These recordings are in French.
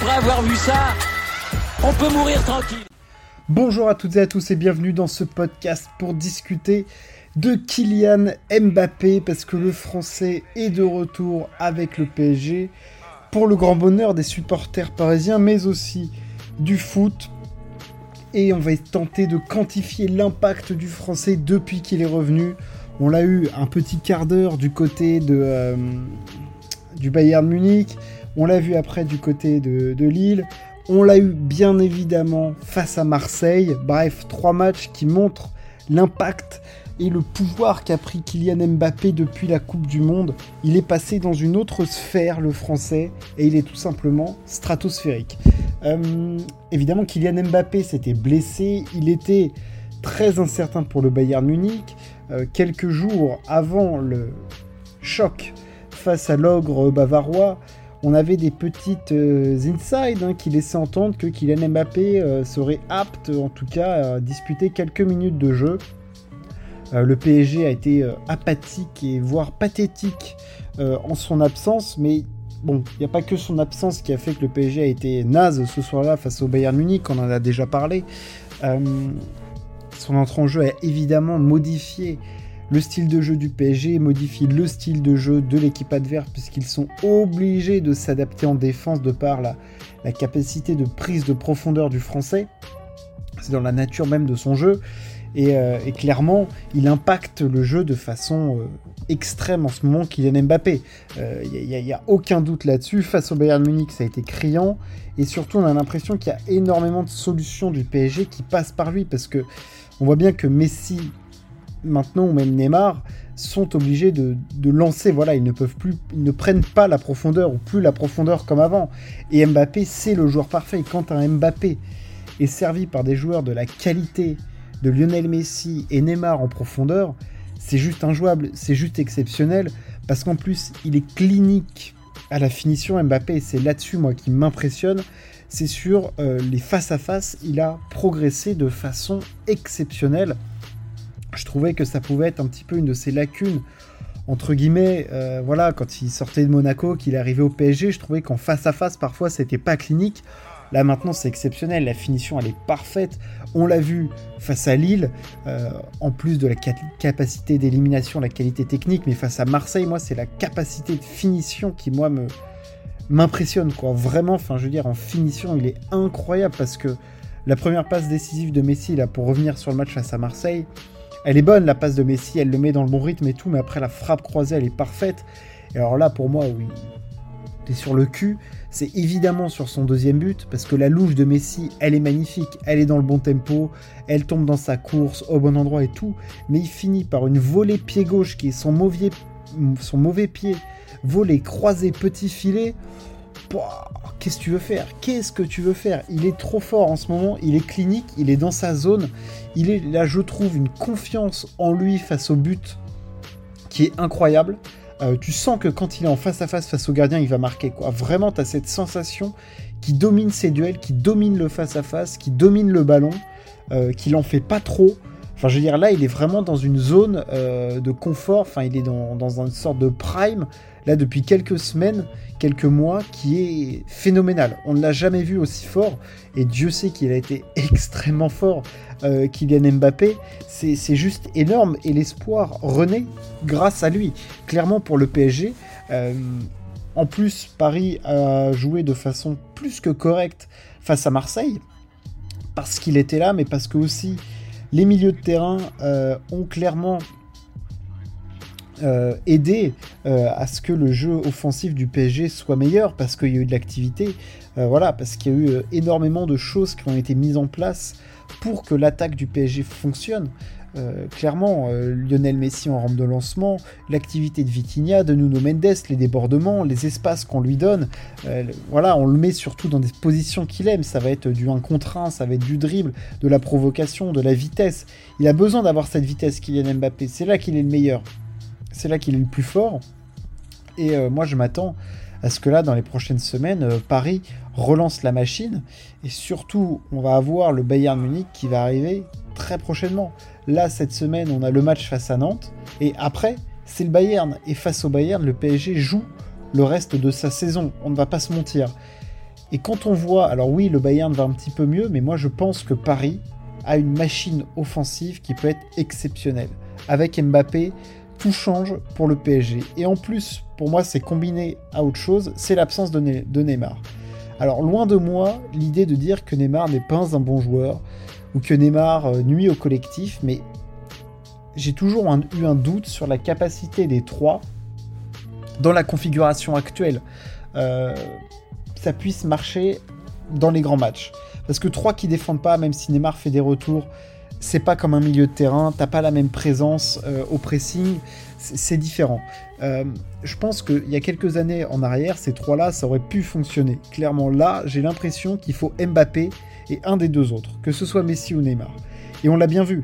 après avoir vu ça, on peut mourir tranquille. Bonjour à toutes et à tous et bienvenue dans ce podcast pour discuter de Kylian Mbappé parce que le français est de retour avec le PSG pour le grand bonheur des supporters parisiens mais aussi du foot et on va tenter de quantifier l'impact du français depuis qu'il est revenu. On l'a eu un petit quart d'heure du côté de, euh, du Bayern Munich, on l'a vu après du côté de, Lille, on l'a eu bien évidemment face à Marseille. Bref, trois matchs qui montrent l'impact et le pouvoir qu'a pris Kylian Mbappé depuis la Coupe du Monde. Il est passé dans une autre sphère, le français, et il est tout simplement stratosphérique. Euh, évidemment, Kylian Mbappé s'était blessé, il était très incertain pour le Bayern Munich. Euh, quelques jours avant le choc face à l'ogre bavarois, on avait des petites euh, insides hein, qui laissaient entendre que Kylian Mbappé serait apte, en tout cas, à disputer quelques minutes de jeu. le PSG a été apathique et voire pathétique en son absence, mais bon, il n'y a pas que son absence qui a fait que le PSG a été naze ce soir-là face au Bayern Munich, on en a déjà parlé. Euh, son entrée en jeu a évidemment modifié le style de jeu du PSG, modifié le style de jeu de l'équipe adverse, puisqu'ils sont obligés de s'adapter en défense de par la, capacité de prise de profondeur du français. C'est dans la nature même de son jeu. Et, euh, clairement, il impacte le jeu de façon euh, extrême en ce moment Kylian Mbappé. Il euh, n'y a, aucun doute là-dessus. Face au Bayern Munich, ça a été criant. Et surtout, on a l'impression qu'il y a énormément de solutions du PSG qui passent par lui. Parce que on voit bien que Messi, maintenant, ou même Neymar, sont obligés de, lancer. Voilà, ils ne peuvent plus, ils ne prennent pas la profondeur ou plus la profondeur comme avant. Et Mbappé, c'est le joueur parfait. quand un Mbappé est servi par des joueurs de la qualité de Lionel Messi et Neymar en profondeur, c'est juste injouable, c'est juste exceptionnel, parce qu'en plus, il est clinique à la finition Mbappé, c'est là-dessus, moi, qui m'impressionne, c'est sur euh, les face-à-face, il a progressé de façon exceptionnelle. Je trouvais que ça pouvait être un petit peu une de ses lacunes entre guillemets, euh, voilà, quand il sortait de Monaco, qu'il arrivait au PSG, je trouvais qu'en face à face, parfois, c'était pas clinique. Là maintenant c'est exceptionnel, la finition elle est parfaite. On l'a vu face à Lille, euh, en plus de la capacité d'élimination, la qualité technique, mais face à Marseille, moi c'est la capacité de finition qui moi me m'impressionne quoi. Vraiment, enfin je veux dire en finition il est incroyable parce que la première passe décisive de Messi là pour revenir sur le match face à Marseille, elle est bonne la passe de Messi, elle le met dans le bon rythme et tout, mais après la frappe croisée elle est parfaite. Et alors là pour moi oui, t'es sur le cul c'est évidemment sur son deuxième but, parce que la louche de Messi, elle est magnifique, elle est dans le bon tempo, elle tombe dans sa course au bon endroit et tout, mais il finit par une volée pied gauche qui est son mauvais, son mauvais pied, volée croisé petit filet. Qu'est-ce que tu veux faire? Qu'est-ce que tu veux faire? Il est trop fort en ce moment, il est clinique, il est dans sa zone, il est là je trouve une confiance en lui face au but qui est incroyable. Euh, tu sens que quand il est en face à face face au gardien, il va marquer. Quoi. Vraiment, tu as cette sensation qui domine ses duels, qui domine le face à face, qui domine le ballon, euh, qu'il en fait pas trop. Enfin, je veux dire, là, il est vraiment dans une zone euh, de confort. Enfin, il est dans, une sorte de prime, depuis quelques semaines, quelques mois, qui est phénoménal. On ne l'a jamais vu aussi fort. Et Dieu sait qu'il a été extrêmement fort euh, Kylian Mbappé, c'est juste énorme et l'espoir renaît grâce à lui. Clairement pour le PSG, euh, en plus Paris a joué de façon plus que correcte face à Marseille, parce qu'il était là, mais parce que aussi les milieux de terrain euh, ont clairement aidé à ce que le jeu offensif du PSG soit meilleur parce qu'il y a eu de l'activité, voilà, parce qu'il y a eu énormément de choses qui ont été mises en place pour que l'attaque du PSG fonctionne. Euh, clairement, euh, Lionel Messi en rampe de lancement, l'activité de Vitinha, de Nuno Mendes, les débordements, les espaces qu'on lui donne, euh, voilà, on le met surtout dans des positions qu'il aime. Ça va être du 1 contre 1, ça va être du dribble, de la provocation, de la vitesse. Il a besoin d'avoir cette vitesse, Kylian Mbappé. C'est là qu'il est le meilleur. C'est là qu'il est le plus fort. Et moi, je m'attends à ce que là, dans les prochaines semaines, euh, Paris relance la machine. Et surtout, on va avoir le Bayern Munich qui va arriver très prochainement. Là, cette semaine, on a le match face à Nantes. Et après, c'est le Bayern. Et face au Bayern, le PSG joue le reste de sa saison. On ne va pas se mentir. Et quand on voit, alors oui, le Bayern va un petit peu mieux, mais moi je pense que Paris a une machine offensive qui peut être exceptionnelle. Avec Mbappé, tout change pour le PSG. Et en plus, pour moi, c'est combiné à autre chose, c'est l'absence de, Neymar. Alors loin de moi l'idée de dire que Neymar n'est pas un bon joueur ou que Neymar euh, nuit au collectif, mais j'ai toujours eu un doute sur la capacité des trois dans la configuration actuelle. Euh, ça puisse marcher dans les grands matchs. Parce que trois qui défendent pas, même si Neymar fait des retours, c'est pas comme un milieu de terrain, t'as pas la même présence euh, au pressing, c'est différent. Euh, je pense qu'il y a quelques années en arrière, ces trois-là, ça aurait pu fonctionner. Clairement, là, j'ai l'impression qu'il faut Mbappé et un des deux autres, que ce soit Messi ou Neymar. Et on l'a bien vu.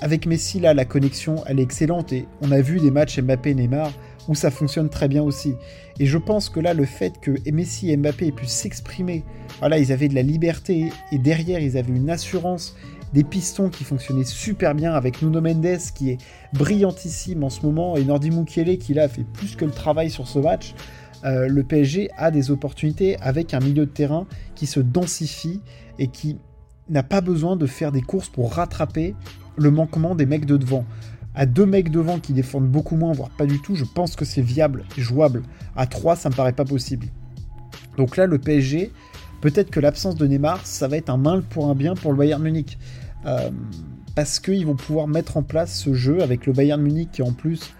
Avec Messi, là, la connexion, elle est excellente et on a vu des matchs Mbappé-Neymar où ça fonctionne très bien aussi. Et je pense que là, le fait que Messi et Mbappé aient pu s'exprimer, voilà, ils avaient de la liberté et derrière, ils avaient une assurance, des pistons qui fonctionnaient super bien avec Nuno Mendes qui est brillantissime en ce moment et Nordi Mukiele qui là fait plus que le travail sur ce match. Euh, le PSG a des opportunités avec un milieu de terrain qui se densifie et qui n'a pas besoin de faire des courses pour rattraper le manquement des mecs de devant à deux mecs devant qui défendent beaucoup moins, voire pas du tout, je pense que c'est viable et jouable. À 3, ça me paraît pas possible. Donc là, le PSG, peut-être que l'absence de Neymar, ça va être un mal pour un bien pour le Bayern Munich. Euh, parce qu'ils vont pouvoir mettre en place ce jeu avec le Bayern Munich qui en plus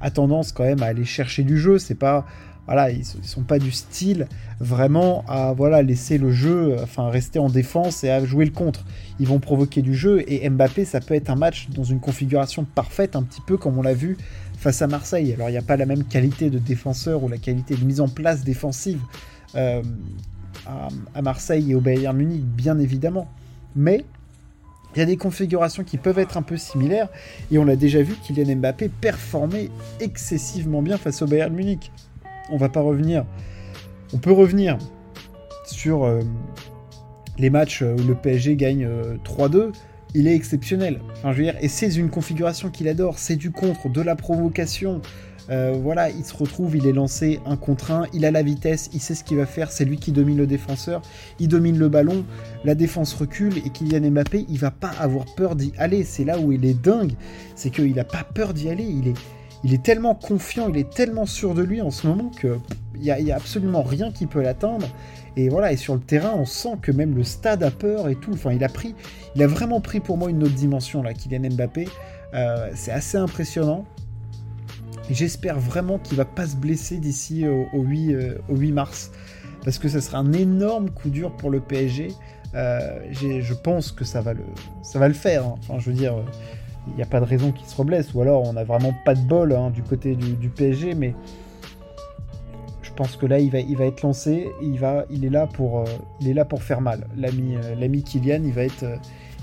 a tendance quand même à aller chercher du jeu. C'est pas voilà, ils, sont pas du style vraiment à voilà laisser le jeu, enfin rester en défense et à jouer le contre. Ils vont provoquer du jeu et Mbappé, ça peut être un match dans une configuration parfaite, un petit peu comme on l'a vu face à Marseille. Alors il n'y a pas la même qualité de défenseur ou la qualité de mise en place défensive euh, à, Marseille et au Bayern Munich, bien évidemment, mais il y a des configurations qui peuvent être un peu similaires et on l'a déjà vu Kylian Mbappé performer excessivement bien face au Bayern Munich on va pas revenir. On peut revenir sur euh, les matchs où le PSG gagne 3-2. Il est exceptionnel. Enfin, je veux dire, et c'est une configuration qu'il adore. C'est du contre, de la provocation. Euh, voilà, il se retrouve, il est lancé un contre un, il a la vitesse, il sait ce qu'il va faire, c'est lui qui domine le défenseur, il domine le ballon, la défense recule et Kylian Mbappé, il va pas avoir peur d'y aller. C'est là où il est dingue, c'est qu'il n'a pas peur d'y aller, il est, il est tellement confiant, il est tellement sûr de lui en ce moment que il n'y a, absolument rien qui peut l'atteindre. Et voilà, et sur le terrain, on sent que même le stade a peur et tout. Enfin, il a pris, il a vraiment pris pour moi une autre dimension là, Kylian Mbappé. Euh, c'est assez impressionnant. J'espère vraiment qu'il va pas se blesser d'ici au, 8, euh, au 8 mars. Parce que ça sera un énorme coup dur pour le PSG. Euh, je pense que ça va le, ça va le faire. Hein. Enfin, je veux dire, il n'y a pas de raison qu'il se reblesse, ou alors on n'a vraiment pas de bol hein, du côté du, PSG, mais je pense que là il va, être lancé, il, va, il, est là pour, euh, faire mal. L'ami, euh, Kylian, il euh,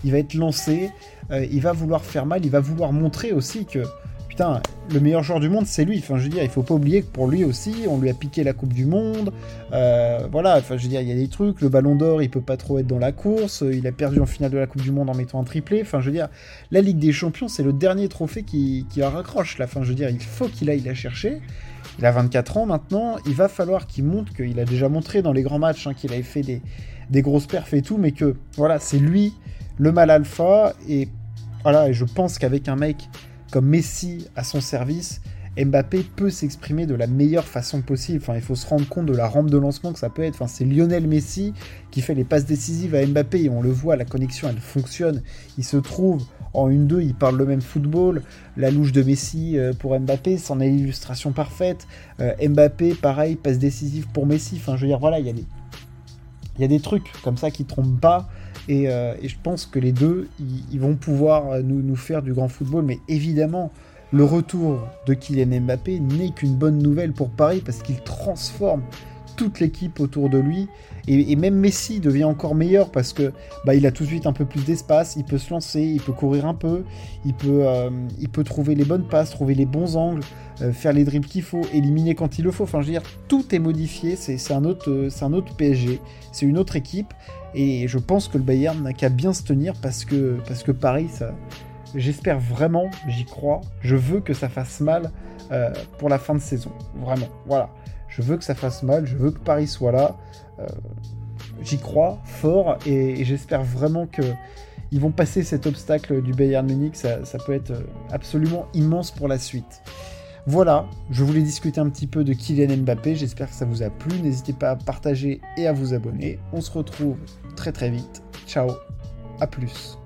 il va être lancé, il va vouloir faire mal, il va vouloir montrer aussi que le meilleur joueur du monde, c'est lui. Enfin, je veux dire, il faut pas oublier que pour lui aussi, on lui a piqué la Coupe du Monde. Euh, voilà, enfin, je veux dire, il y a des trucs. Le Ballon d'Or, il peut pas trop être dans la course. Il a perdu en finale de la Coupe du Monde en mettant un triplé. Enfin, je veux dire, la Ligue des Champions, c'est le dernier trophée qui, qui raccroche. La fin, je veux dire, il faut qu'il aille la chercher. Il a 24 ans maintenant. Il va falloir qu'il montre qu'il a déjà montré dans les grands matchs hein, qu'il avait fait des, des grosses perfs et tout, mais que voilà, c'est lui le mal alpha. Et voilà, et je pense qu'avec un mec comme Messi à son service, Mbappé peut s'exprimer de la meilleure façon possible. Enfin, il faut se rendre compte de la rampe de lancement que ça peut être. Enfin, c'est Lionel Messi qui fait les passes décisives à Mbappé et on le voit, la connexion elle fonctionne. Il se trouve en une deux, ils parlent le même football. La louche de Messi euh, pour Mbappé, c'en est l'illustration parfaite. Euh, Mbappé, pareil, passe décisive pour Messi. Enfin, je veux dire, voilà, il y a des, il y a des trucs comme ça qui trompent pas. Euh, et, je pense que les deux, ils, vont pouvoir euh, nous, nous, faire du grand football. Mais évidemment, le retour de Kylian Mbappé n'est qu'une bonne nouvelle pour Paris parce qu'il transforme toute l'équipe autour de lui. Et, même Messi devient encore meilleur parce que bah, il a tout de suite un peu plus d'espace, il peut se lancer, il peut courir un peu, il peut, euh, il peut trouver les bonnes passes, trouver les bons angles, faire les dribbles qu'il faut, éliminer quand il le faut. Enfin, je veux dire, tout est modifié. C'est un, autre, un autre PSG, c'est une autre équipe. Et je pense que le Bayern n'a qu'à bien se tenir parce que, parce que Paris, j'espère vraiment, j'y crois, je veux que ça fasse mal euh, pour la fin de saison. Vraiment, voilà. Je veux que ça fasse mal, je veux que Paris soit là. Euh, j'y crois fort et, j'espère vraiment que ils vont passer cet obstacle du Bayern Munich. Ça, ça peut être absolument immense pour la suite. Voilà, je voulais discuter un petit peu de Kylian Mbappé, j'espère que ça vous a plu, n'hésitez pas à partager et à vous abonner. On se retrouve très très vite. Ciao, à plus.